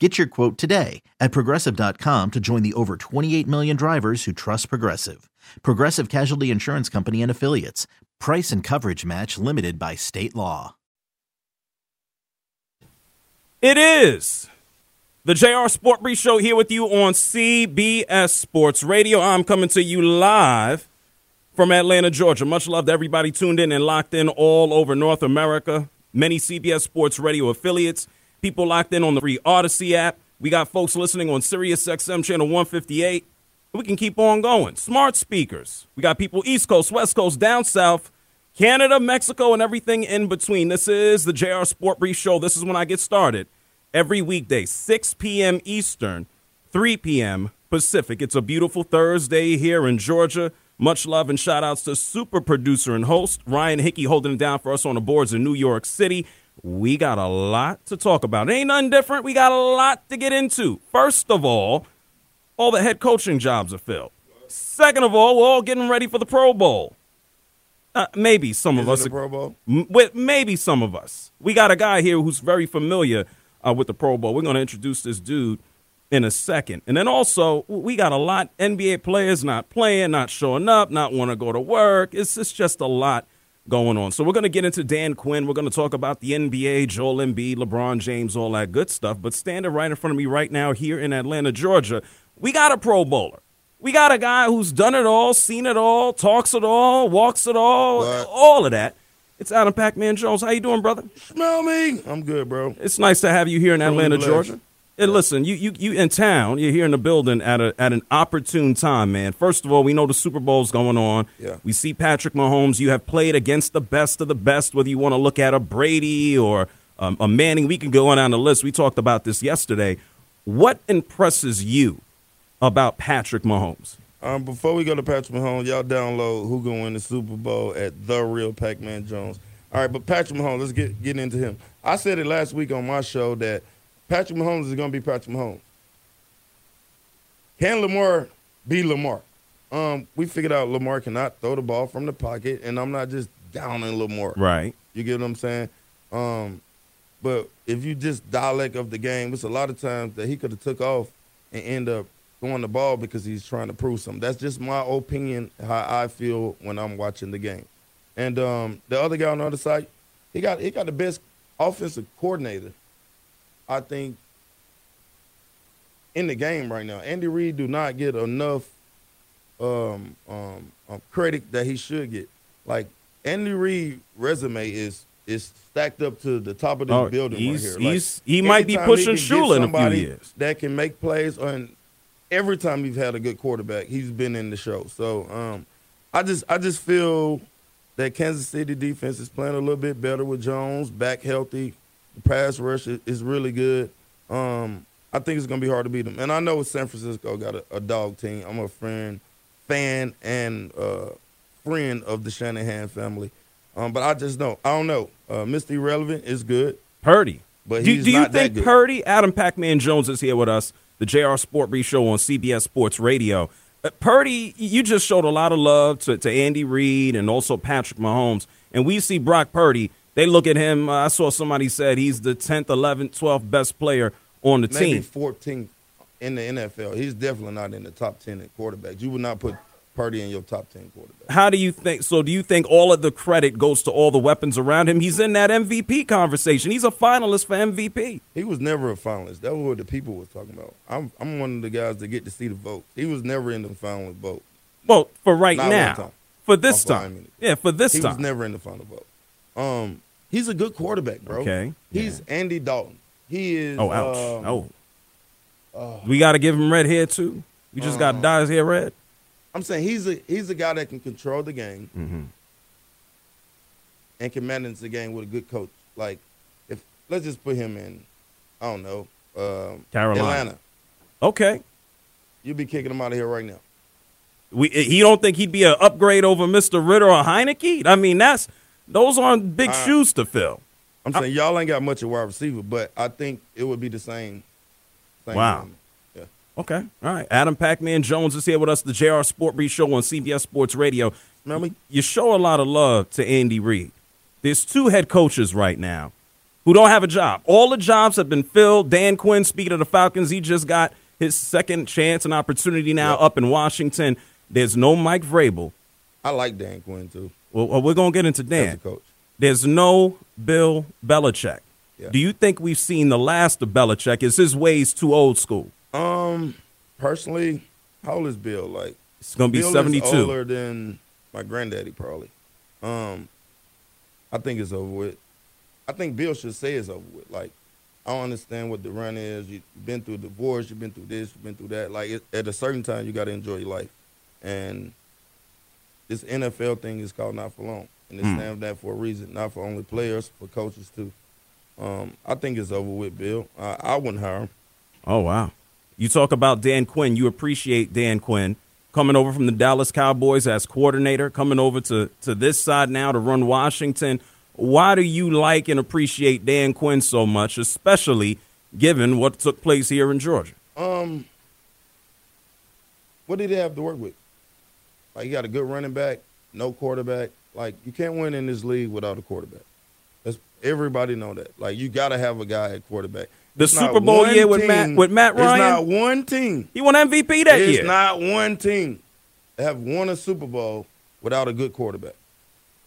Get your quote today at progressive.com to join the over 28 million drivers who trust Progressive. Progressive Casualty Insurance Company and Affiliates. Price and coverage match limited by state law. It is the JR Sport Brief Show here with you on CBS Sports Radio. I'm coming to you live from Atlanta, Georgia. Much love to everybody tuned in and locked in all over North America. Many CBS Sports Radio affiliates people locked in on the free Audacy app. We got folks listening on Sirius XM channel 158. We can keep on going. Smart speakers. We got people East Coast, West Coast, down south, Canada, Mexico, and everything in between. This is the JR Sport Brief Show. This is when I get started. Every weekday, 6 p.m. Eastern, 3 p.m. Pacific. It's a beautiful Thursday here in Georgia. Much love and shout outs to super producer and host Ryan Hickey holding it down for us on the boards in New York City we got a lot to talk about. It ain't nothing different. We got a lot to get into. First of all, all the head coaching jobs are filled. Second of all, we're all getting ready for the Pro Bowl. Uh, maybe some Is of us. the Pro Bowl? M- with maybe some of us. We got a guy here who's very familiar uh, with the Pro Bowl. We're going to introduce this dude in a second. And then also, we got a lot NBA players not playing, not showing up, not want to go to work. It's, it's just a lot going on. So we're going to get into Dan Quinn. We're going to talk about the NBA, Joel Embiid, LeBron James, all that good stuff. But standing right in front of me right now here in Atlanta, Georgia, we got a Pro Bowler. We got a guy who's done it all, seen it all, talks it all, walks it all, What? all of that. It's Adam Pac-Man Jones. How you doing, brother? Smell me. I'm good, bro. It's nice to have you here in Atlanta. Georgia. And listen, you, you you in town, you're here in the building at a at an opportune time, man. First of all, we know the Super Bowl's going on. Yeah. We see Patrick Mahomes. You have played against the best of the best, whether you want to look at a Brady or um, a Manning. We can go on down the list. We talked about this yesterday. What impresses you about Patrick Mahomes? Um, before we go to Patrick Mahomes, y'all download who gonna win the Super Bowl at the real Pac-Man Jones. All right, but Patrick Mahomes, let's get get into him. I said it last week on my show that Patrick Mahomes is gonna be Patrick Mahomes. Can Lamar be Lamar? Um, we figured out Lamar cannot throw the ball from the pocket, and I'm not just downing Lamar. Right. You get what I'm saying? Um, but if you just dialect of the game, it's a lot of times that he could have took off and end up throwing the ball because he's trying to prove something. That's just my opinion, how I feel when I'm watching the game. And um, the other guy on the other side, he got he got the best offensive coordinator, I think, in the game right now. Andy Reid do not get enough um, um, um, credit that he should get. Like Andy Reid resume is is stacked up to the top of the Oh, building right here. he's- he might be pushing Shula in a few somebody years. That can make plays, and every time he's had a good quarterback, he's been in the show. So um, I just I just feel that Kansas City defense is playing a little bit better with Jones back healthy. The pass rush is, is really good. Um, I think it's gonna be hard to beat them. And I know San Francisco got a, a dog team. I'm a friend, fan, and uh, friend of the Shanahan family. Um, but I just know I don't know. Uh, Mr. Irrelevant is good, Purdy. but do, he's do you think. Purdy, Adam Pac-Man Jones is here with us, the JR Sport Brief Show on CBS Sports Radio. Uh, Purdy, you just showed a lot of love to, to Andy Reid and also Patrick Mahomes. And we see Brock Purdy. They look at him. Uh, I saw somebody said he's the 10th, 11th, 12th best player on the maybe team. 14th in the NFL. He's definitely not in the top 10 at quarterbacks. You would not put Purdy in your top ten quarterback. How do you think? So, do you think all of the credit goes to all the weapons around him? He's in that MVP conversation. He's a finalist for MVP. He was never a finalist. That's what the people was talking about. I'm I'm one of the guys that get to see the vote. He was never in the finalist vote. Well, for right Not now, for this time, yeah, for this He time. He was never in the final vote. Um, he's a good quarterback, bro. Okay, He's Andy Dalton. He is. oh, ouch! um, oh, we got to give him red hair too. We just got to Uh, dye his hair red. I'm saying he's a he's a guy that can control the game Mm-hmm. and can manage the game with a good coach. Like, if let's just put him in, I don't know, um, Carolina. Atlanta. Okay, You'd be kicking him out of here right now. we he don't think he'd be an upgrade over Mister Ridder or Heinicke. I mean, that's those aren't big Uh, shoes to fill. I'm saying y'all ain't got much of wide receiver, but I think it would be the same. same Wow. Yeah. Okay, all right. Adam Pac-Man Jones is here with us, the JR Sport Brief Show on CBS Sports Radio. Me? you show a lot of love to Andy Reid. There's two head coaches right now who don't have a job. All the jobs have been filled. Dan Quinn, speaking of the Falcons, he just got his second chance and opportunity now Yep. up in Washington. There's no Mike Vrabel. I like Dan Quinn too Well, we're going to get into Dan. coach. There's no Bill Belichick. Yeah. Do you think we've seen the last of Belichick? Is his ways too old school? Um, personally, how old is Bill? Like It's going to be Bill is 72. older than my granddaddy probably. Um, I think it's over with. I think Bill should say it's over with. Like, I don't understand what the run is. You've been through divorce. You've been through this. You've been through that. Like, it, at a certain time, you got to enjoy your life. And this NFL thing is called not for long, and it Hmm. stands that for a reason. Not for only players, for coaches too. Um, I think it's over with, Bill. I, I wouldn't hire him. Oh wow! You talk about Dan Quinn. You appreciate Dan Quinn coming over from the Dallas Cowboys as coordinator, coming over to to this side now to run Washington. Why do you like and appreciate Dan Quinn so much, especially given what took place here in Georgia? Um, what did he have to work with? Like, he got a good running back, no quarterback. Like, you can't win in this league without a quarterback. That's everybody know that. Like, you got to have a guy at quarterback. The It's Super Bowl year with Matt- with Matt Ryan. It's not one team. He won MVP that it's year. It's not one team that have won a Super Bowl without a good quarterback.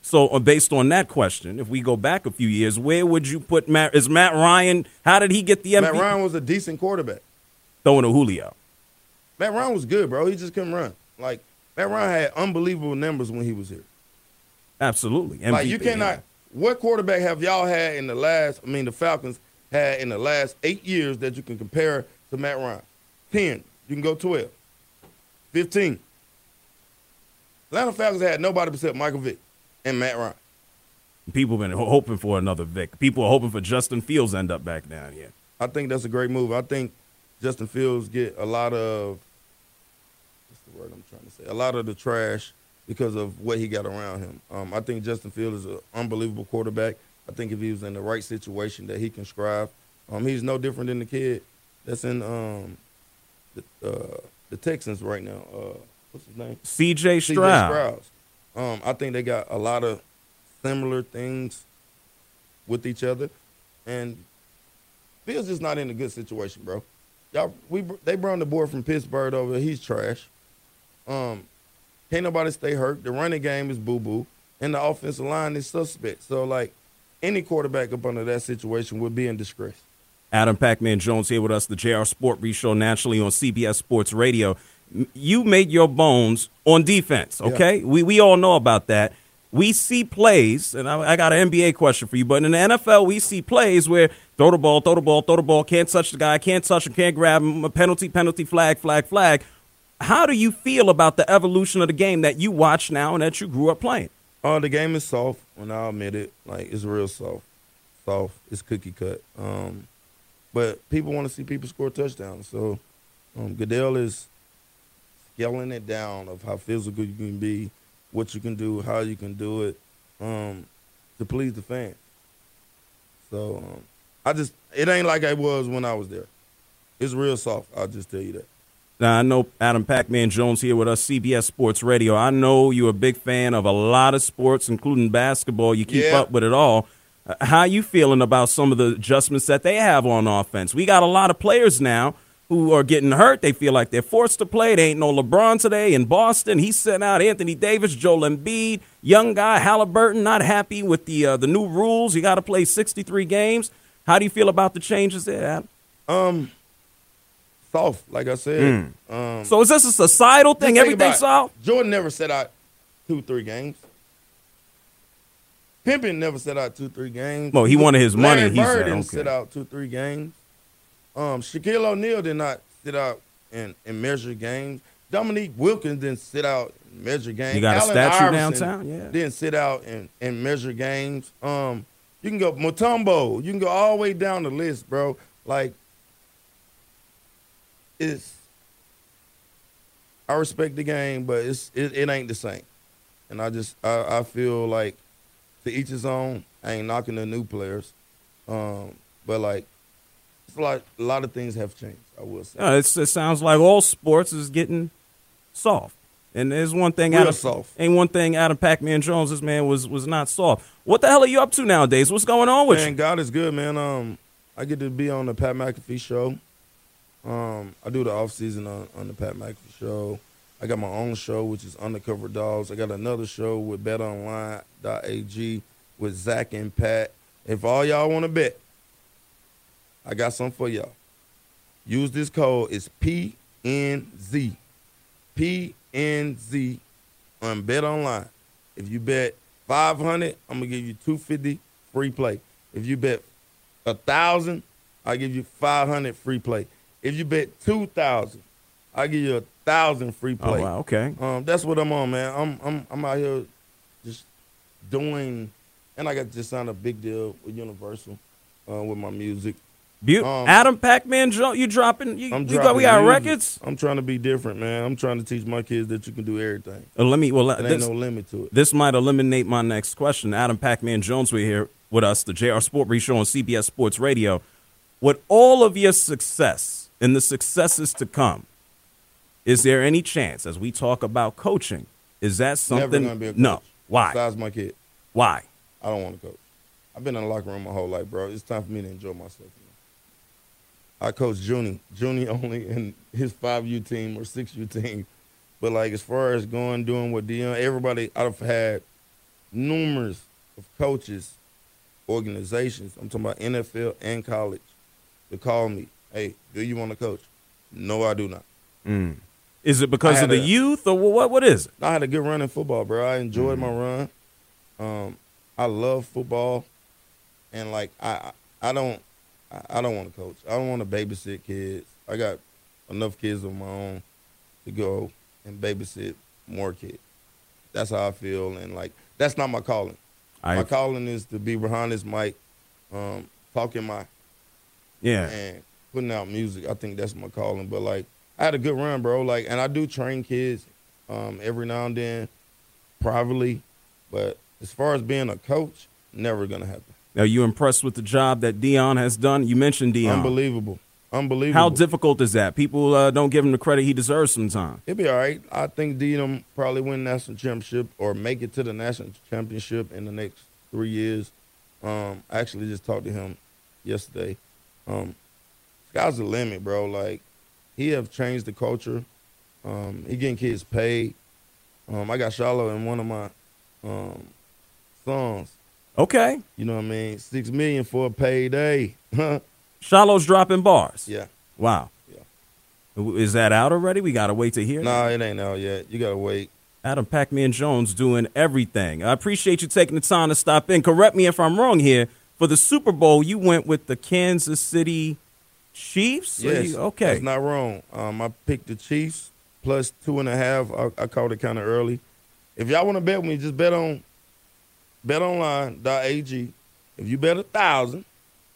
so, uh, based on that question, if we go back a few years, where would you put Matt? Is Matt Ryan? How did he get the MVP? Matt Ryan was a decent quarterback. Throwing to Julio. Matt Ryan was good, bro. He just couldn't run. Like Matt Ryan had unbelievable numbers when he was here. Absolutely. MVP, Like you cannot. What quarterback have y'all had in the last? I mean, the Falcons had in the last eight years that you can compare to Matt Ryan. Ten. You can go 12. 15. Atlanta Falcons had nobody except Michael Vick and Matt Ryan. People have been hoping for another Vick. People are hoping for Justin Fields end up back down here. I think that's a great move. I think Justin Fields get a lot of the word I'm trying to say? A lot of the trash because of what he got around him. Um, I think Justin Field is an unbelievable quarterback. I think if he was in the right situation that he can strive. Um, he's no different than the kid that's in um, the, uh, the Texans right now. Uh, what's his name? CJ. Stroud. Um, I think they got a lot of similar things with each other, and Fields just not in a good situation, bro. Y'all, we they brought the boy from Pittsburgh over. He's trash. Um, can't nobody stay hurt. The running game is boo boo, and the offensive line is suspect. So like, any quarterback up under that situation would be in disgrace. Adam Pac-Man Jones here with us, the JR Sport Show nationally on CBS Sports Radio. You made your bones on defense, okay? We we all know about that. We see plays, and I, I got an NBA question for you, but in the NFL, we see plays where throw the ball, throw the ball, throw the ball, can't touch the guy, can't touch him, can't grab him, a penalty, penalty, flag, flag, flag. How do you feel about the evolution of the game that you watch now and that you grew up playing? Oh, the game is soft, and I'll admit it. Like it's real soft, soft. It's cookie cut. Um, but people want to see people score touchdowns. So um, Goodell is scaling it down of how physical you can be, what you can do, how you can do it, um, to please the fans. So um, I just it ain't like it was when I was there. It's real soft. I'll just tell you that. Now, I know Adam Pac-Man Jones here with us, CBS Sports Radio. I know you're a big fan of a lot of sports, including basketball. You keep Yeah. up with it all. Uh, How you feeling about some of the adjustments that they have on offense? We got a lot of players now who are getting hurt. They feel like they're forced to play. They ain't no LeBron today in Boston. He's sent out Anthony Davis, Joel Embiid, young guy Halliburton, not happy with the uh, the new rules. You got to play 63 games. How do you feel about the changes there, Adam? Um, soft, like I said. Hmm. Um, So is this a societal thing? think Everything's soft? Jordan never set out two, three games. Pippen never set out two, three games. Well, he wanted his money, Larry he Bird said, didn't okay. sit out two, three games. Um, Shaquille O'Neal did not sit out and, and measure games. Dominique Wilkins didn't sit out and measure games. You got a Allen statue Iverson downtown? Yeah. Didn't sit out and, and measure games. Um, you can go Mutombo. You can go all the way down the list, bro. Like, it's I respect the game, but it's it, it ain't the same. And I just I, I feel like to each his own. I ain't knocking the new players, um, but like it's a lot a lot of things have changed. I will say. It's, it sounds like all sports is getting soft. And there's one thing Real Adam soft. ain't one thing Adam Pac-Man Jones, this man was was not soft. What the hell are you up to nowadays? What's going on with man, you? God is good, man. Um, I get to be on the Pat McAfee show. Um, I do the off season on, on the Pat McAfee show. I got my own show, which is Undercover Dogs. I got another show with BetOnline.ag with Zach and Pat. If all y'all want to bet, I got something for y'all. Use this code. It's PNZ. PNZ on Bet Online. If you bet 500, I'm going to give you 250 free play. If you bet a 1000 I'll give you 500 free play. If you bet 2000 I'll give you a 1000 free Oh play. wow, okay. Um, that's what I'm on, man. I'm I'm I'm out here just doing, and I got just signed a big deal with Universal uh, with my music. Beau- Um, Adam Pac-Man Jones, you dropping? You, I'm you got, we got music. records. I'm trying to be different, man. I'm trying to teach my kids that you can do everything. Uh, let me. Well, There ain't no limit to it. this might eliminate my next question. Adam Pac-Man Jones, we're here with us, the JR Sport Brief Show on CBS Sports Radio. With all of your success and the successes to come, is there any chance, as we talk about coaching, is that something? Never gonna be a coach. No. Why? Besides my kid, Why? I don't want to coach. I've been in the locker room my whole life, bro. It's time for me to enjoy myself. I coach Junie, Junie only in his five U team or six U team, but like as far as going doing what Deion, everybody I've had numerous of coaches, organizations. I'm talking about NFL and college. To call me, hey, do you want to coach? No, I do not. Is it because of the a- youth, or what? What is it? I had a good run in football, bro. I enjoyed my run. Um, I love football, and like I, I don't, I I don't want to coach. I don't want to babysit kids. I got enough kids of my own to go and babysit more kids. That's how I feel, and like that's not my calling. I my calling is to be behind this mic, um, talking my yeah. and putting out music. I think that's my calling. But like, I had a good run, bro. Like, and I do train kids um, every now and then, privately. But as far as being a coach, never gonna happen. Now, you impressed with the job that Deion has done? You mentioned Deion. Unbelievable, unbelievable. How difficult is that? People uh, don't give him the credit he deserves sometimes. It'll be all right. I think Deedham probably win national championship or make it to the national championship in the next three years. Um, I actually just talked to him yesterday. Um, sky's the limit, bro. Like he have changed the culture. Um, he getting kids paid. Um, I got Shilo in one of my um, songs. Okay. You know what I mean? Six million for a payday. Shilo's dropping bars. Yeah. Wow. Yeah. Is that out already? We got to wait to hear. Nah, it ain't out yet. You gotta wait. Adam Pac-Man Jones doing everything. I appreciate you taking the time to stop in. Correct me if I'm wrong here. For the Super Bowl, you went with the Kansas City Chiefs? Yes, you- okay. that's not wrong. Um, I picked the Chiefs plus two and a half. I, I called it kind of early. If y'all want to bet with me, just bet on betonline.ag. If you bet a thousand,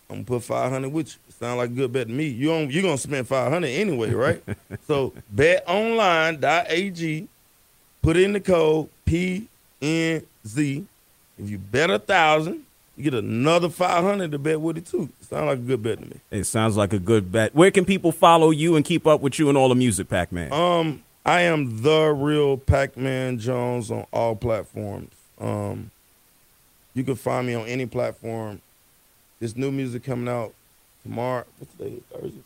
I'm gonna put five hundred with you. Sound like a good bet to me. You on you gonna spend five hundred anyway, right? so betonline.ag. Put in the code PNZ. If you bet a thousand, get another five hundred to bet with it too. Sounds like a good bet to me. It sounds like a good bet. Where can people follow you and keep up with you and all the music, Pac-Man? Um, I am the real Pac-Man Jones on all platforms. Um, you can find me on any platform. This new music coming out tomorrow. What's today? Thursday.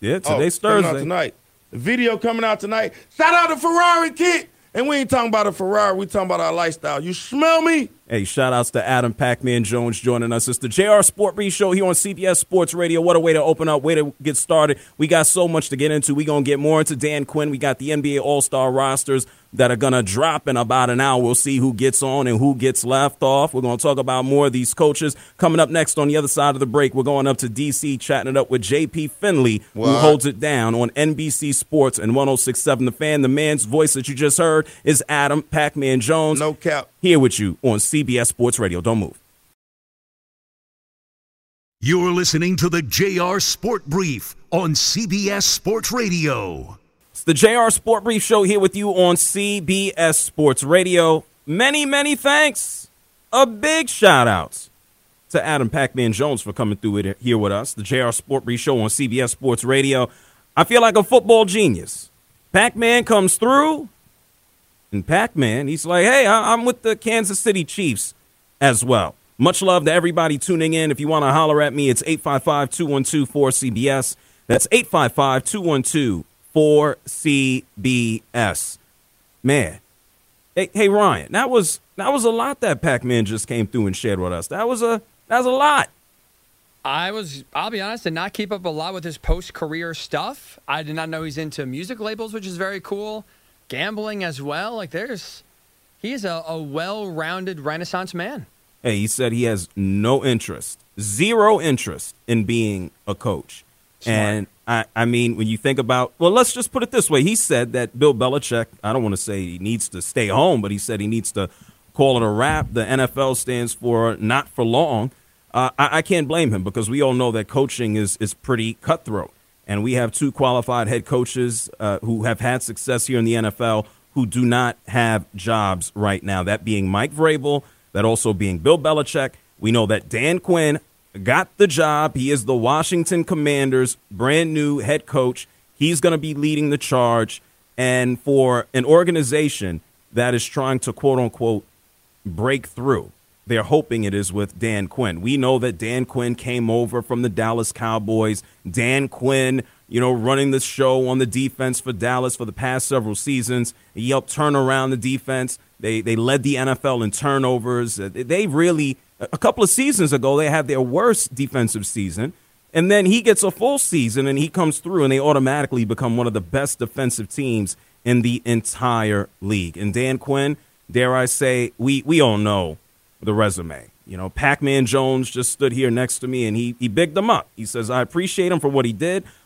Yeah, Oh, today's coming out Thursday. tonight. The video coming out tonight. Shout out to Ferrari Kit. And we ain't talking about a Ferrari. We talking about our lifestyle. You smell me? Hey, shout outs to Adam Pac-Man Jones joining us. It's the JR Sport Show here on CBS Sports Radio. What a way to open up, way to get started. We got so much to get into. We're going to get more into Dan Quinn. We got the NBA All-Star rosters that are going to drop in about an hour. We'll see who gets on and who gets left off. We're going to talk about more of these coaches. Coming up next on the other side of the break, we're going up to D.C. chatting it up with J.P. Finlay, who holds it down on NBC Sports and 1067 The Fan. The man's voice that you just heard is Adam Pac-Man Jones No cap. Here with you on CBS Sports Radio. Don't move. You're listening to the JR Sport Brief on CBS Sports Radio. It's the JR Sport Brief Show here with you on CBS Sports Radio. Many, many thanks. A big shout out to Adam Pac-Man Jones for coming through it here with us. The JR Sport Brief Show on CBS Sports Radio. I feel like a football genius. Pac-Man comes through, and Pac-Man, he's like, hey, I'm with the Kansas City Chiefs as well. Much love to everybody tuning in. If you want to holler at me, it's 855 212 4CBS. That's 855 212 4CBS. Man. Hey, hey Ryan, that was that was a lot that Pac-Man just came through and shared with us. That was a that was a lot. I was, I'll be honest, did not keep up a lot with his post career stuff. I did not know he's into music labels, which is very cool. Gambling as well. Like, there's, he's a, a well rounded Renaissance man. Hey, he said he has no interest, zero interest in being a coach. And I, I mean, when you think about, well, let's just put it this way. He said that Bill Belichick, I don't want to say he needs to stay home, but he said he needs to call it a wrap. The NFL stands for not for long. Uh, I, I can't blame him because we all know that coaching is, is pretty cutthroat. And we have two qualified head coaches uh, who have had success here in the NFL who do not have jobs right now. That being Mike Vrabel, that also being Bill Belichick. We know that Dan Quinn got the job. He is the Washington Commanders' brand new head coach. He's going to be leading the charge. And for an organization that is trying to quote unquote break through, they're hoping it is with Dan Quinn. We know that Dan Quinn came over from the Dallas Cowboys. Dan Quinn, you know, running the show on the defense for Dallas for the past several seasons. He helped turn around the defense. They they led the NFL in turnovers. Uh, They really a couple of seasons ago they had their worst defensive season. And then he gets a full season and he comes through and they automatically become one of the best defensive teams in the entire league. And Dan Quinn, dare I say, we we all know the resume. You know, Pac-Man Jones just stood here next to me and he he bigged him up. He says, I appreciate him for what he did.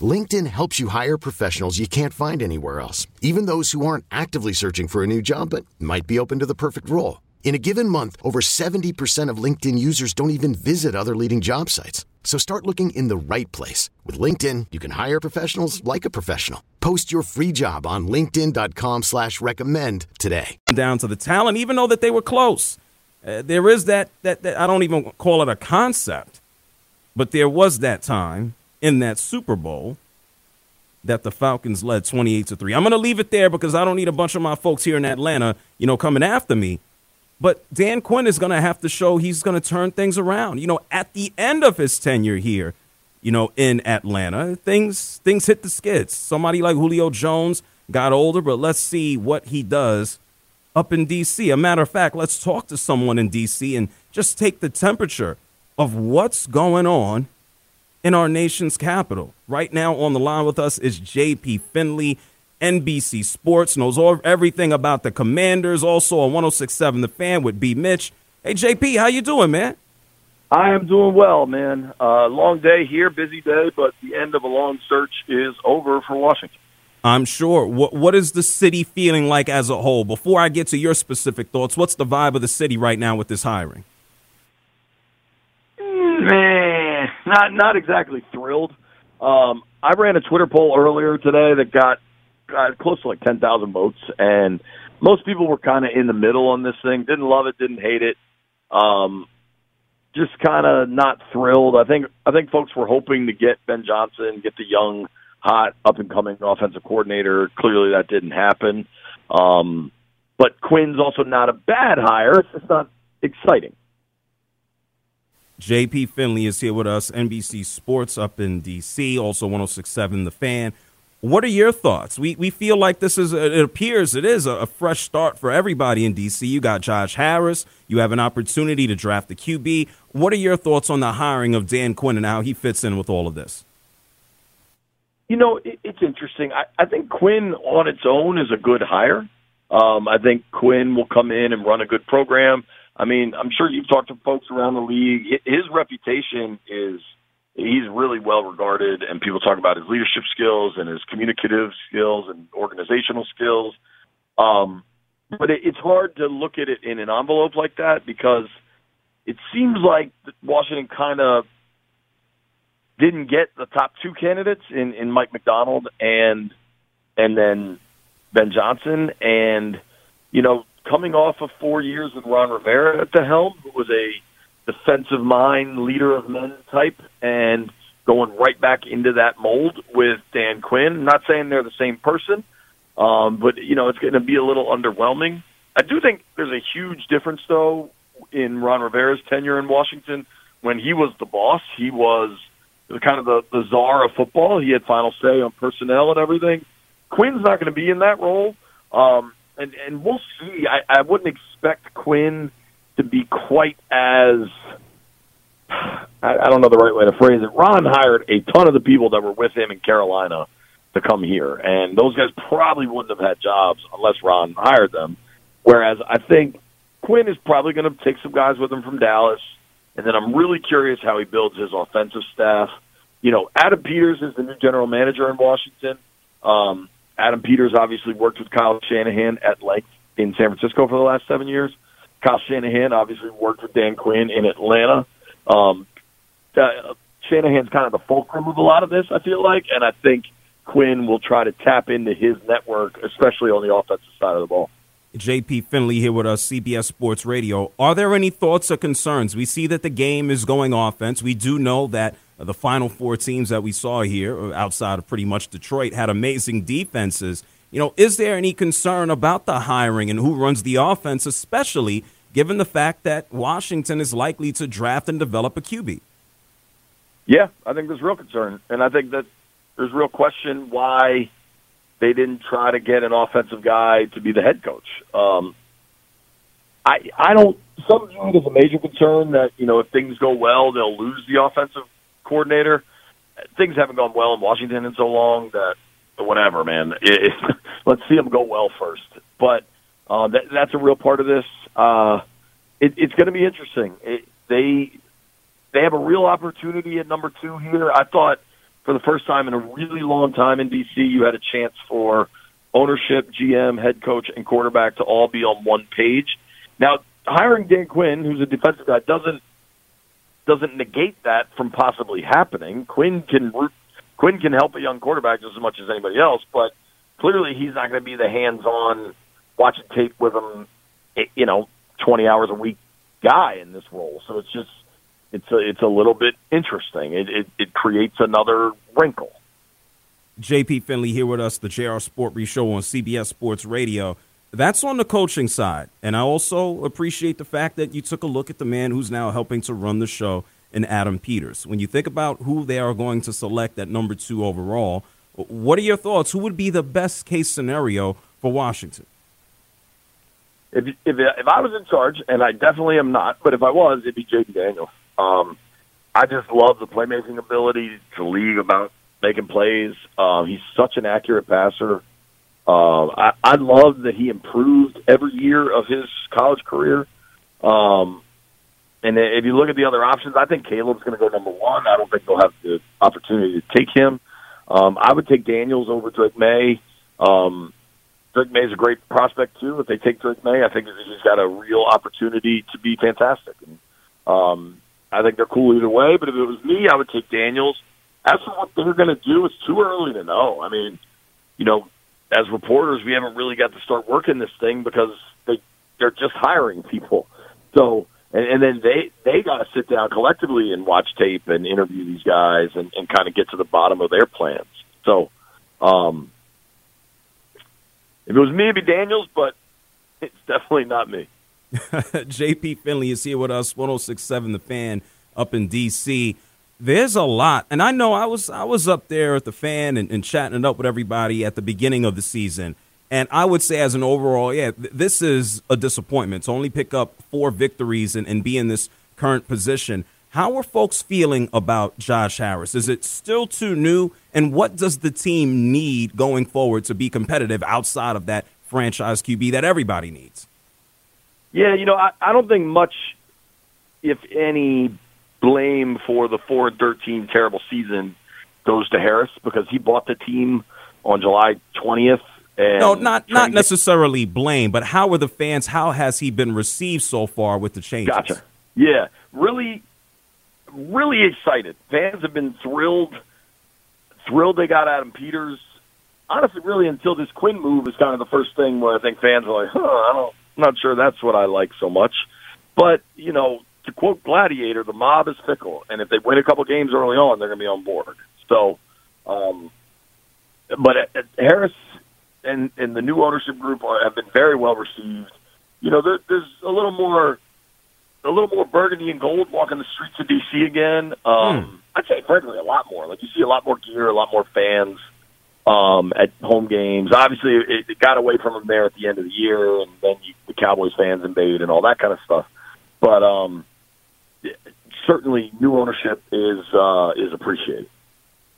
LinkedIn helps you hire professionals you can't find anywhere else, even those who aren't actively searching for a new job but might be open to the perfect role. In a given month, over 70% of LinkedIn users don't even visit other leading job sites. So start looking in the right place. With LinkedIn, you can hire professionals like a professional. Post your free job on linkedin.com slash recommend today. Down to the talent, even though that they were close. Uh, there is that, that, that, I don't even call it a concept, but there was that time in that Super Bowl that the Falcons led 28 to 3. I'm going to leave it there because I don't need a bunch of my folks here in Atlanta, you know, coming after me. But Dan Quinn is going to have to show he's going to turn things around. You know, at the end of his tenure here, you know, in Atlanta, things things hit the skids. Somebody like Julio Jones got older, but let's see what he does up in D.C. A matter of fact, let's talk to someone in D.C. and just take the temperature of what's going on in our nation's capital. Right now on the line with us is J.P. Finlay. NBC Sports, knows all, everything about the Commanders. Also on 106.7 The Fan with B. Mitch. Hey, JP, how you doing, man? I am doing well, man. Uh, long day here, busy day, but the end of a long search is over for Washington. I'm sure. What What is the city feeling like as a whole? Before I get to your specific thoughts, what's the vibe of the city right now with this hiring? Man, not not exactly thrilled. Um, I ran a Twitter poll earlier today that got uh, close to like 10,000 votes, and most people were kind of in the middle on this thing. Didn't love it, didn't hate it. Um, just kind of not thrilled. I think I think folks were hoping to get Ben Johnson, get the young, hot, up and coming offensive coordinator. Clearly, that didn't happen. Um, but Quinn's also not a bad hire. It's just not exciting. JP Finlay is here with us, NBC Sports up in DC, also 1067 The Fan. What are your thoughts? We we feel like this is it appears it is a, a, fresh start for everybody in DC. You got Josh Harris. You have an opportunity to draft the QB. What are your thoughts on the hiring of Dan Quinn and how he fits in with all of this? You know, it, it's interesting. I, I think Quinn on its own is a good hire. Um, I think Quinn will come in and run a good program. I mean, I'm sure you've talked to folks around the league. His reputation is he's really well regarded, and people talk about his leadership skills and his communicative skills and organizational skills. Um, but it, it's hard to look at it in an envelope like that because it seems like Washington kind of didn't get the top two candidates in, in Mike Macdonald and and then Ben Johnson, and you know, coming off of four years with Ron Rivera at the helm, who was a defensive mind, leader of men type, and going right back into that mold with Dan Quinn. Not saying they're the same person, um, but you know it's going to be a little underwhelming. I do think there's a huge difference though in Ron Rivera's tenure in Washington. When he was the boss, he was kind of the, the czar of football. He had final say on personnel and everything. Quinn's not going to be in that role, um, and and we'll see. I, I wouldn't expect Quinn to be quite as I, don't know the right way to phrase it. Ron hired a ton of the people that were with him in Carolina to come here, and those guys probably wouldn't have had jobs unless Ron hired them. Whereas I think Quinn is probably going to take some guys with him from Dallas, and then I'm really curious how he builds his offensive staff. You know, Adam Peters is the new general manager in Washington. Um, Adam Peters obviously worked with Kyle Shanahan at length in San Francisco for the last seven years. Kyle Shanahan obviously worked with Dan Quinn in Atlanta. Um, uh, Shanahan's kind of the fulcrum of a lot of this, I feel like, and I think Quinn will try to tap into his network, especially on the offensive side of the ball. JP Finlay here with us, CBS Sports Radio. Are there any thoughts or concerns? We see that the game is going offense. We do know that the final four teams that we saw here, outside of pretty much Detroit, had amazing defenses. You know, is there any concern about the hiring and who runs the offense, especially given the fact that Washington is likely to draft and develop a QB. Yeah, I think there's real concern, and I think that there's real question why they didn't try to get an offensive guy to be the head coach. Um, I I don't. Some view it a major concern that you know if things go well, they'll lose the offensive coordinator. Things haven't gone well in Washington in so long that whatever, man. It, it, let's see them go well first. But uh, that, that's a real part of this. Uh, it, it's going to be interesting. It, they they have a real opportunity at number two here. I thought for the first time in a really long time in DC, you had a chance for ownership, GM, head coach, and quarterback to all be on one page. Now, hiring Dan Quinn, who's a defensive guy, doesn't doesn't negate that from possibly happening. Quinn can Quinn can help a young quarterback just as much as anybody else, but clearly he's not going to be the hands-on watching tape with him, eh, you know, 20 hours a week guy in this role. So it's just it's a it's a little bit interesting. It it, it creates another wrinkle. JP Finlay here with us, the JR Sport Brief Show on CBS Sports Radio. That's on the coaching side. And I also appreciate the fact that you took a look at the man who's now helping to run the show in Adam Peters. When you think about who they are going to select at number two overall, what are your thoughts? Who would be the best case scenario for Washington? If if if I was in charge, and I definitely am not, but if I was, it'd be Jayden Daniels. Um, I just love the playmaking ability to league about making plays. Uh, he's such an accurate passer. Uh, I, I love that he improved every year of his college career. Um, and if you look at the other options, I think Caleb's going to go number one. I don't think they'll have the opportunity to take him. Um, I would take Daniels over Drake Maye. Um, Drake Maye is a great prospect too. If they take Drake Maye, I think he's got a real opportunity to be fantastic. And, um, I think they're cool either way. But if it was me, I would take Daniels. As for what they're going to do, it's too early to know. I mean, you know, as reporters, we haven't really got to start working this thing because they they're just hiring people. So and, and then they they got to sit down collectively and watch tape and interview these guys and, and kind of get to the bottom of their plans. So, um, if it was me, it'd be Daniels, but it's definitely not me. JP Finlay is here with us, 1067 The Fan up in D.C. There's a lot, and I know I was I was up there at the fan and, and chatting it up with everybody at the beginning of the season, and I would say as an overall, yeah, th- this is a disappointment to only pick up four victories and, and be in this current position. How are folks feeling about Josh Harris? Is it still too new? And what does the team need going forward to be competitive outside of that franchise QB that everybody needs? Yeah, you know, I, I don't think much, if any, blame for the four and thirteen terrible season goes to Harris because he bought the team on July twentieth. No, not not necessarily blame, but how are the fans? How has he been received so far with the changes? Gotcha. Yeah, really, really excited. Fans have been thrilled. Thrilled they got Adam Peters. Honestly, really, until this Quinn move is kind of the first thing where I think fans are like, "Huh, I don't." I'm not sure that's what I like so much. But, you know, to quote Gladiator, the mob is fickle. And if they win a couple games early on, they're going to be on board. So, um, but at, at Harris and, and the new ownership group are, have been very well received. You know, there, there's a little more, a little more burgundy and gold walking the streets of DC again. Um, hmm. I'd say, frankly, a lot more. Like you see a lot more gear, a lot more fans um, at home games. Obviously, it, it got away from them there at the end of the year, and then you, the Cowboys fans invade and all that kind of stuff. But um, certainly, new ownership is uh, is appreciated.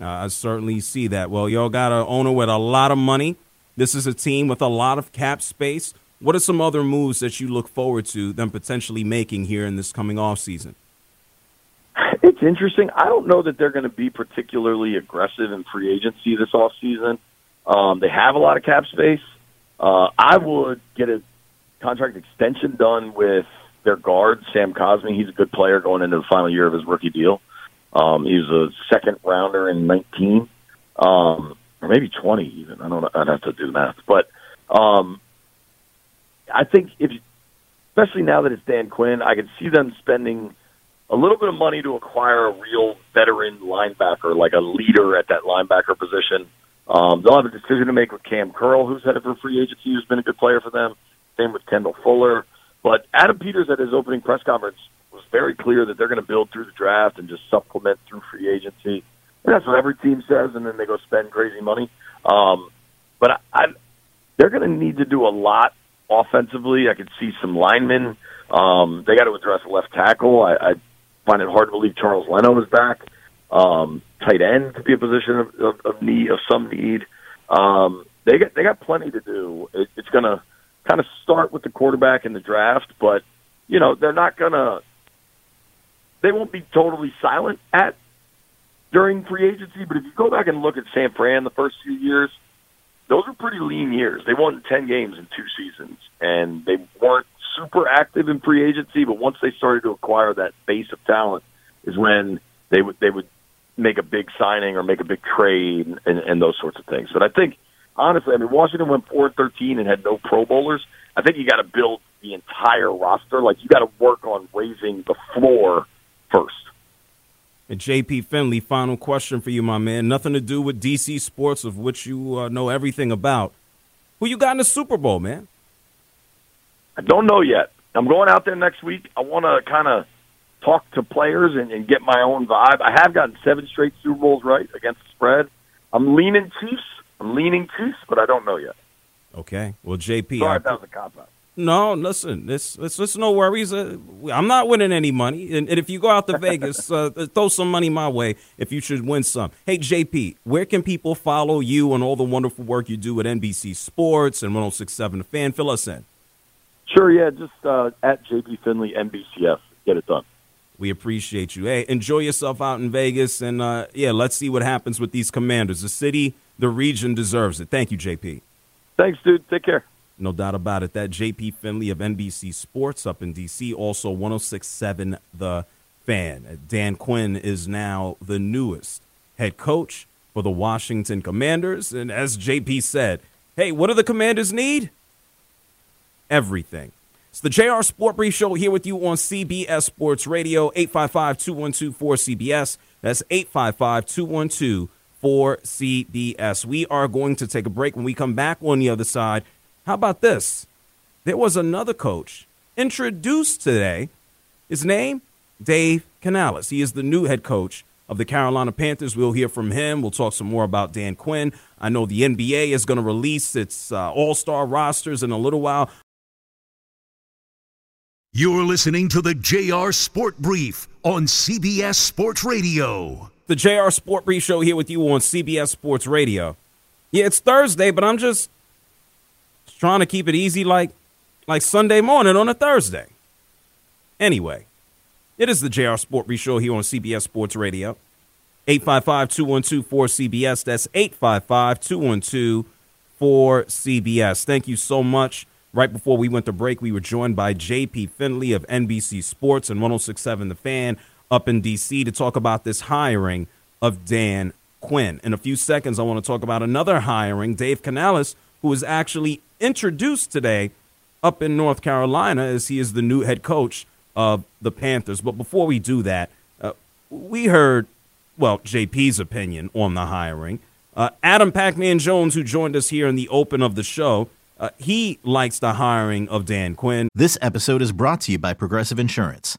Uh, I certainly see that. Well, y'all got an owner with a lot of money. This is a team with a lot of cap space. What are some other moves that you look forward to them potentially making here in this coming off season? It's interesting. I don't know that they're going to be particularly aggressive in free agency this off season. Um, they have a lot of cap space. Uh, I would get a contract extension done with their guard, Sam Cosmi. He's a good player going into the final year of his rookie deal. Um, he was a second rounder in 19, um, or maybe 20 even. I don't know. I'd have to do math. But um, I think if, especially now that it's Dan Quinn, I could see them spending – a little bit of money to acquire a real veteran linebacker, like a leader at that linebacker position. Um, they'll have a decision to make with Kam Curl, who's headed for free agency, who's been a good player for them. Same with Kendall Fuller. But Adam Peters at his opening press conference was very clear that they're going to build through the draft and just supplement through free agency. And that's what every team says, and then they go spend crazy money. Um, but I, I, they're going to need to do a lot offensively. I could see some linemen. Um, they got to address left tackle. I, I find it hard to believe Charles Leno is back. Um, tight end could be a position of, of, of need of some need. Um, they got they got plenty to do. It, it's going to kind of start with the quarterback in the draft, but you know they're not to. They won't be totally silent at during free agency. But if you go back and look at San Fran the first few years, those were pretty lean years. They won ten games in two seasons, and they weren't super active in free agency, but once they started to acquire that base of talent, is when they would they would make a big signing or make a big trade and, and those sorts of things. But I think honestly, I mean Washington went four thirteen and had no Pro Bowlers. I think you got to build the entire roster. Like you got to work on raising the floor first. And JP Finlay, final question for you, my man. Nothing to do with DC sports, of which you uh, know everything about. Who you got in the Super Bowl, man? I don't know yet. I'm going out there next week. I want to kind of talk to players and, and get my own vibe. I have gotten seven straight Super Bowls right against the spread. I'm leaning Chiefs. I'm leaning Chiefs, but I don't know yet. Okay. Well, JP, Sorry I, if that was a cop out. No, listen, it's, it's, it's no worries. Uh, I'm not winning any money. And, and if you go out to Vegas, uh, throw some money my way if you should win some. Hey, JP, where can people follow you and all the wonderful work you do at NBC Sports and 1067 The Fan? Fill us in. Sure, yeah, just uh, at JP Finlay NBCF. Get it done. We appreciate you. Hey, enjoy yourself out in Vegas. And uh, yeah, let's see what happens with these commanders. The city, the region deserves it. Thank you, JP. Thanks, dude. Take care. No doubt about it. That JP Finlay of NBC Sports up in DC, also 1067 The Fan. Dan Quinn is now the newest head coach for the Washington Commanders. And as JP said, hey, what do the Commanders need? Everything. It's the JR Sport Brief Show here with you on CBS Sports Radio, 855 212 4CBS. That's 855 212 4CBS. We are going to take a break. When we come back on the other side, how about this? There was another coach introduced today. His name, Dave Canales. He is the new head coach of the Carolina Panthers. We'll hear from him. We'll talk some more about Dan Quinn. I know the NBA is going to release its uh, all star rosters in a little while. You're listening to the JR Sport Brief on CBS Sports Radio. The JR Sport Brief Show here with you on CBS Sports Radio. Yeah, it's Thursday, but I'm just trying to keep it easy like like Sunday morning on a Thursday. Anyway, it is the JR Sport Brief Show here on CBS Sports Radio. 855-212-4CBS. That's 855-212-4CBS. Thank you so much. Right before we went to break, we were joined by JP Finlay of NBC Sports and 1067 The Fan up in D.C. to talk about this hiring of Dan Quinn. In a few seconds, I want to talk about another hiring, Dave Canales, who was actually introduced today up in North Carolina as he is the new head coach of the Panthers. But before we do that, uh, we heard, well, JP's opinion on the hiring. Uh, Adam Pac-Man Jones, who joined us here in the open of the show, uh, he likes the hiring of Dan Quinn. This episode is brought to you by Progressive Insurance.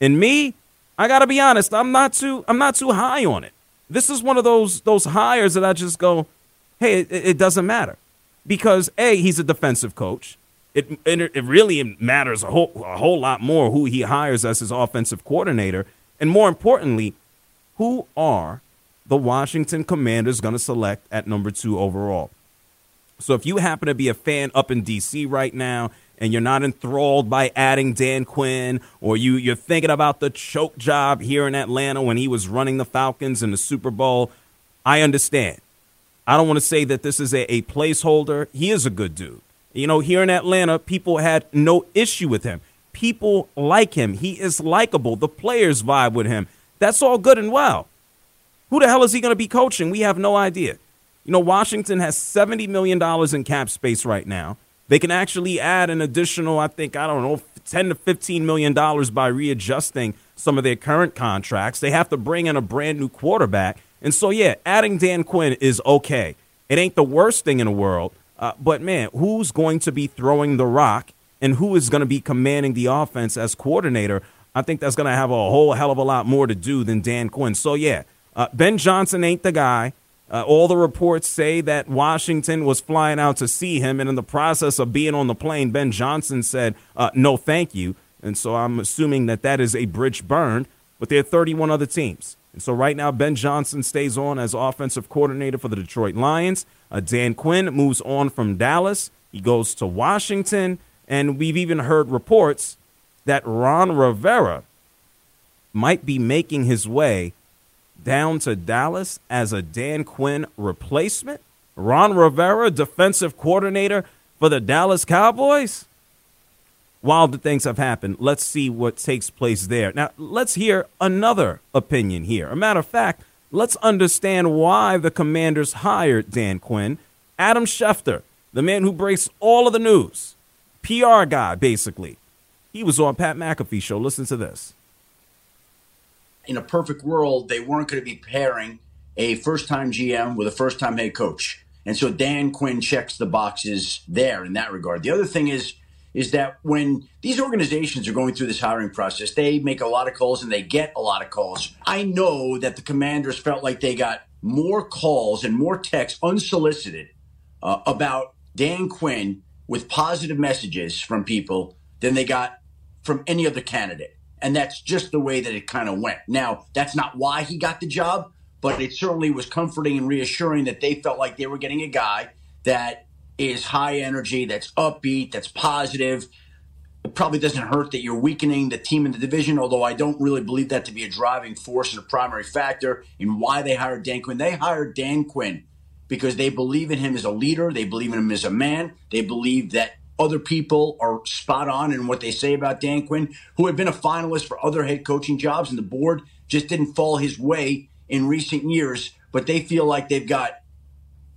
And me, I gotta be honest, I'm not too I'm not too high on it. This is one of those those hires that I just go, hey, it, it doesn't matter, because a he's a defensive coach. It, it it really matters a whole a whole lot more who he hires as his offensive coordinator, and more importantly, who are the Washington Commanders going to select at number two overall. So if you happen to be a fan up in DC right now and you're not enthralled by adding Dan Quinn, or you, you're thinking about the choke job here in Atlanta when he was running the Falcons in the Super Bowl, I understand. I don't want to say that this is a, a placeholder. He is a good dude. You know, here in Atlanta, people had no issue with him. People like him. He is likable. The players vibe with him. That's all good and well. Who the hell is he going to be coaching? We have no idea. You know, Washington has $70 million in cap space right now. They can actually add an additional, I think, I don't know, 10 to 15 million dollars by readjusting some of their current contracts. They have to bring in a brand new quarterback. And so, yeah, adding Dan Quinn is okay. It ain't the worst thing in the world. Uh, but man, who's going to be throwing the rock and who is going to be commanding the offense as coordinator? I think that's going to have a whole hell of a lot more to do than Dan Quinn. So, yeah, uh, Ben Johnson ain't the guy. Uh, all the reports say that Washington was flying out to see him, and in the process of being on the plane, Ben Johnson said, uh, no, thank you. And so I'm assuming that that is a bridge burned, but there are 31 other teams. And so right now, Ben Johnson stays on as offensive coordinator for the Detroit Lions. Uh, Dan Quinn moves on from Dallas. He goes to Washington. And we've even heard reports that Ron Rivera might be making his way down to Dallas as a Dan Quinn replacement? Ron Rivera, defensive coordinator for the Dallas Cowboys? Wilder things have happened. Let's see what takes place there. Now, let's hear another opinion here. A matter of fact, let's understand why the commanders hired Dan Quinn. Adam Schefter, the man who breaks all of the news, PR guy, basically. He was on Pat McAfee show. Listen to this in a perfect world, they weren't going to be pairing a first time GM with a first time head coach. And so Dan Quinn checks the boxes there in that regard. The other thing is, is that when these organizations are going through this hiring process, they make a lot of calls and they get a lot of calls. I know that the commanders felt like they got more calls and more texts unsolicited uh, about Dan Quinn with positive messages from people than they got from any other candidate. And that's just the way that it kind of went. Now, that's not why he got the job, but it certainly was comforting and reassuring that they felt like they were getting a guy that is high energy, that's upbeat, that's positive. It probably doesn't hurt that you're weakening the team in the division, although I don't really believe that to be a driving force and a primary factor in why they hired Dan Quinn. They hired Dan Quinn because they believe in him as a leader, they believe in him as a man, they believe that other people are spot on in what they say about Dan Quinn, who had been a finalist for other head coaching jobs, and the board just didn't fall his way in recent years. But they feel like they've got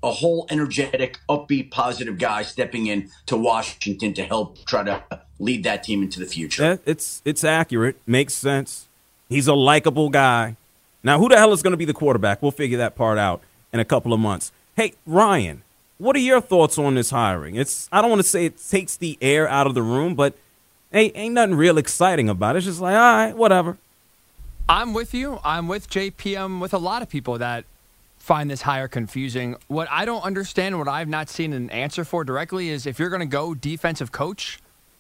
a whole energetic, upbeat, positive guy stepping in to Washington to help try to lead that team into the future. Yeah, it's it's accurate, makes sense. He's a likable guy. Now, who the hell is going to be the quarterback? We'll figure that part out in a couple of months. Hey, Ryan, what are your thoughts on this hiring? It's I don't want to say it takes the air out of the room, but hey, ain't nothing real exciting about it. It's just like, all right, whatever. I'm with you. I'm with JPM with a lot of people that find this hire confusing. What I don't understand, what I've not seen an answer for directly is if you're going to go defensive coach,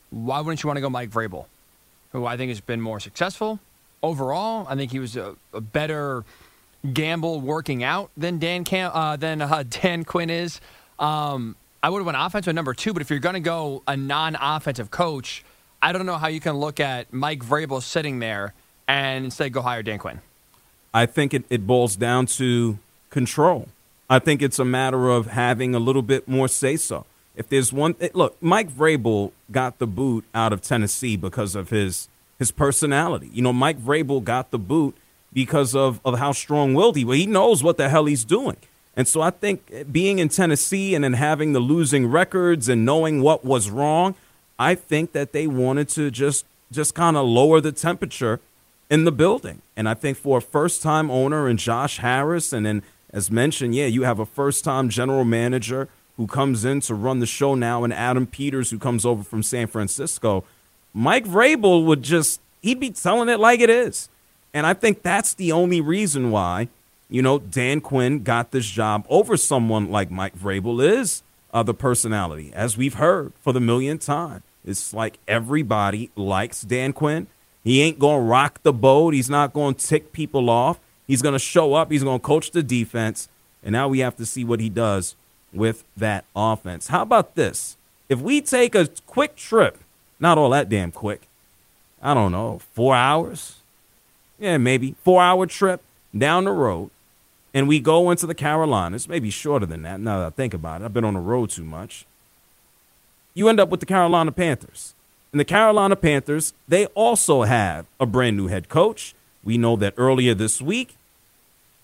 why wouldn't you want to go Mike Vrabel, who I think has been more successful overall? I think he was a, a better gamble working out than Dan Cam- uh, than uh, Dan Quinn is. Um, I would have went offensive number two, but if you're going to go a non-offensive coach, I don't know how you can look at Mike Vrabel sitting there and instead go hire Dan Quinn. I think it, it boils down to control. I think it's a matter of having a little bit more say so. If there's one, look, Mike Vrabel got the boot out of Tennessee because of his his personality. You know, Mike Vrabel got the boot because of, of how strong willed he was. He knows what the hell he's doing. And so I think being in Tennessee and then having the losing records and knowing what was wrong, I think that they wanted to just just kind of lower the temperature in the building. And I think for a first time owner and Josh Harris, and then as mentioned, yeah, you have a first time general manager who comes in to run the show now, and Adam Peters who comes over from San Francisco. Mike Vrabel would just he'd be telling it like it is. And I think that's the only reason why you know, Dan Quinn got this job over someone like Mike Vrabel is uh, the personality, as we've heard for the millionth time. It's like everybody likes Dan Quinn. He ain't going to rock the boat. He's not going to tick people off. He's going to show up. He's going to coach the defense. And now we have to see what he does with that offense. How about this? If we take a quick trip, not all that damn quick, I don't know, four hours? Yeah, maybe. Four hour trip down the road, and we go into the Carolinas, maybe shorter than that now that I think about it. I've been on the road too much. You end up with the Carolina Panthers. And the Carolina Panthers, they also have a brand new head coach. We know that earlier this week,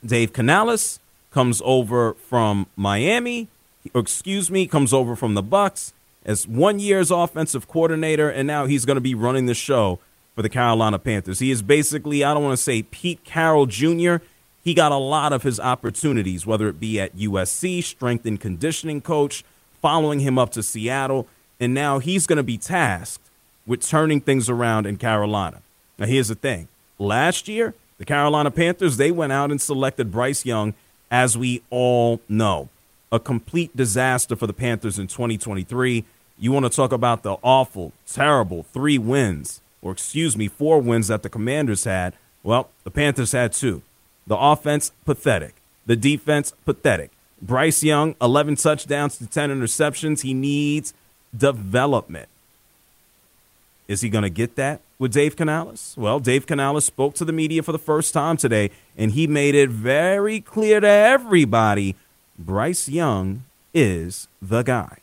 Dave Canales comes over from Miami, excuse me, comes over from the Bucs as one year's offensive coordinator, and now he's going to be running the show for the Carolina Panthers. He is basically, I don't want to say Pete Carroll Jr. He got a lot of his opportunities, whether it be at USC, strength and conditioning coach, following him up to Seattle, and now he's going to be tasked with turning things around in Carolina. Now, here's the thing last year, the Carolina Panthers, they went out and selected Bryce Young, as we all know. A complete disaster for the Panthers in 2023. You want to talk about the awful, terrible three wins, or excuse me, four wins that the Commanders had? Well, the Panthers had two. The offense, pathetic. The defense, pathetic. Bryce Young, 11 touchdowns to 10 interceptions. He needs development. Is he going to get that with Dave Canales? Well, Dave Canales spoke to the media for the first time today, and he made it very clear to everybody Bryce Young is the guy.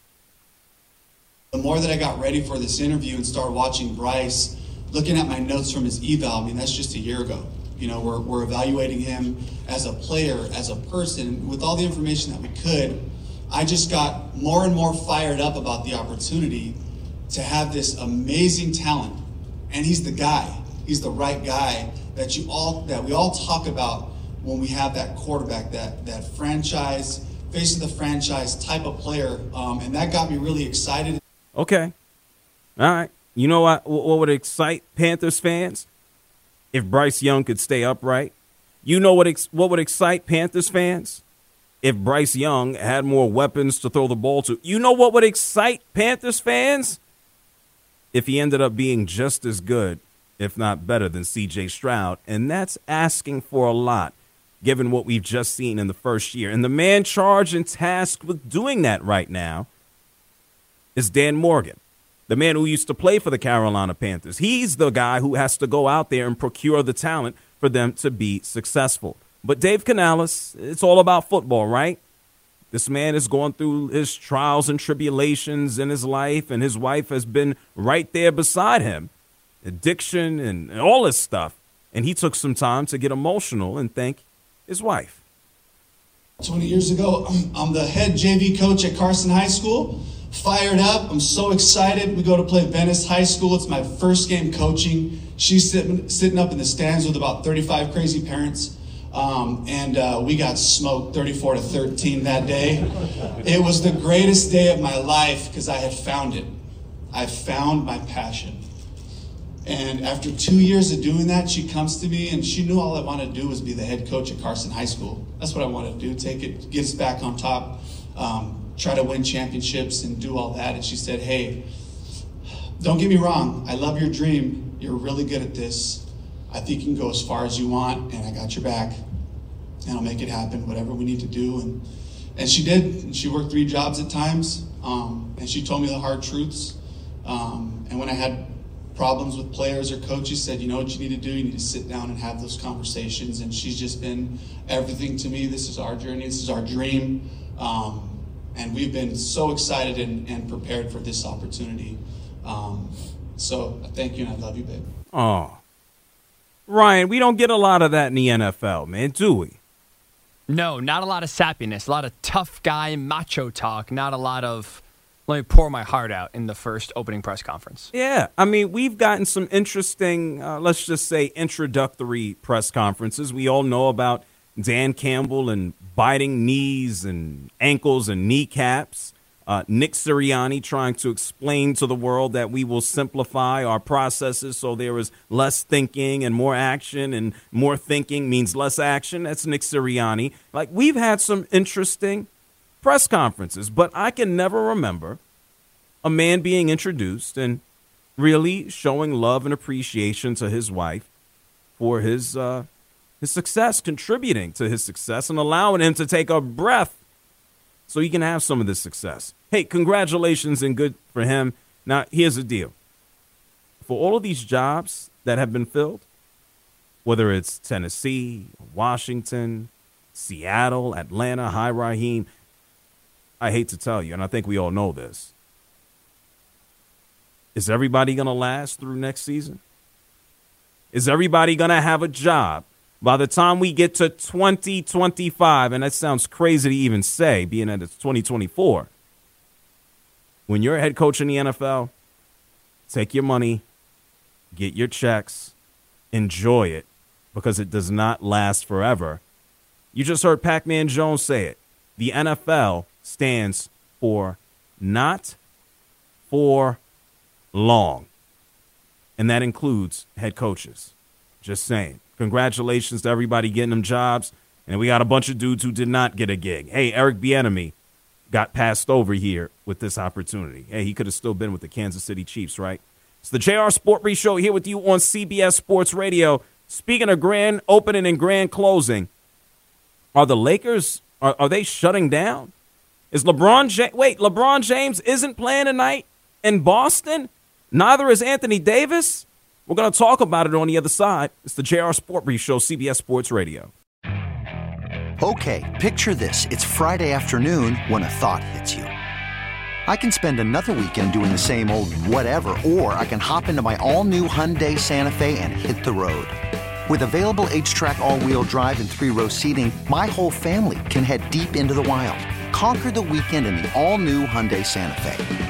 The more that I got ready for this interview and started watching Bryce, looking at my notes from his eval, I mean, that's just a year ago. You know, we're, we're evaluating him as a player, as a person, with all the information that we could. I just got more and more fired up about the opportunity to have this amazing talent. And he's the guy. He's the right guy that you all that we all talk about when we have that quarterback, that that franchise, face of the franchise type of player. Um, and that got me really excited. Okay. All right. You know what what would excite Panthers fans? If Bryce Young could stay upright. You know what ex- what would excite Panthers fans? If Bryce Young had more weapons to throw the ball to. You know what would excite Panthers fans? if he ended up being just as good, if not better, than CJ Stroud. And that's asking for a lot, given what we've just seen in the first year. And the man charged and tasked with doing that right now is Dan Morgan, the man who used to play for the Carolina Panthers. He's the guy who has to go out there and procure the talent for them to be successful. But Dave Canales, it's all about football, right? This man is going through his trials and tribulations in his life, and his wife has been right there beside him. Addiction and all this stuff. And he took some time to get emotional and thank his wife. 20 years ago, I'm the head JV coach at Carson High School. Fired up. I'm so excited. We go to play Venice High School. It's my first game coaching. She's sitting, sitting up in the stands with about 35 crazy parents. Um, and uh, we got smoked 34 to 13 that day. It was the greatest day of my life because I had found it. I found my passion. And after two years of doing that, she comes to me and she knew all I wanted to do was be the head coach at Carson High School. That's what I wanted to do take it, get us back on top, um, try to win championships and do all that. And she said, Hey, don't get me wrong, I love your dream. You're really good at this. I think you can go as far as you want, and I got your back, and I'll make it happen, whatever we need to do. And and she did. And she worked three jobs at times, um, and she told me the hard truths. Um, and when I had problems with players or coaches, said, you know what you need to do? You need to sit down and have those conversations. And she's just been everything to me. This is our journey. This is our dream. Um, and we've been so excited and, and prepared for this opportunity. Um, so thank you, and I love you, babe. Oh. Ryan, we don't get a lot of that in the NFL, man, do we? No, not a lot of sappiness, a lot of tough guy macho talk, not a lot of let me pour my heart out in the first opening press conference. Yeah, I mean, we've gotten some interesting, uh, let's just say, introductory press conferences. We all know about Dan Campbell and biting knees and ankles and kneecaps. Uh, Nick Sirianni trying to explain to the world that we will simplify our processes so there is less thinking and more action, and more thinking means less action. That's Nick Sirianni. Like, we've had some interesting press conferences, but I can never remember a man being introduced and really showing love and appreciation to his wife for his, uh, his success, contributing to his success, and allowing him to take a breath so he can have some of this success. Hey, congratulations and good for him. Now, here's the deal for all of these jobs that have been filled, whether it's Tennessee, Washington, Seattle, Atlanta, Hi Raheem, I hate to tell you, and I think we all know this. Is everybody going to last through next season? Is everybody going to have a job by the time we get to 2025? And that sounds crazy to even say, being that it's 2024. When you're a head coach in the NFL, take your money, get your checks, enjoy it, because it does not last forever. You just heard Pac Man Jones say it. The NFL stands for not for long. And that includes head coaches. Just saying. Congratulations to everybody getting them jobs. And we got a bunch of dudes who did not get a gig. Hey, Eric Bieniemy got passed over here with this opportunity. Hey, he could have still been with the Kansas City Chiefs, right? It's the JR Sport Brief Show here with you on CBS Sports Radio. Speaking of grand opening and grand closing, are the Lakers are, are they shutting down? Is LeBron wait, LeBron James isn't playing tonight in Boston? Neither is Anthony Davis. We're going to talk about it on the other side. It's the JR Sport Brief Show, CBS Sports Radio. Okay, picture this. It's Friday afternoon when a thought hits you. I can spend another weekend doing the same old whatever, or I can hop into my all new Hyundai Santa Fe and hit the road. With available HTRAC, all wheel drive, and three row seating, my whole family can head deep into the wild. Conquer the weekend in the all new Hyundai Santa Fe.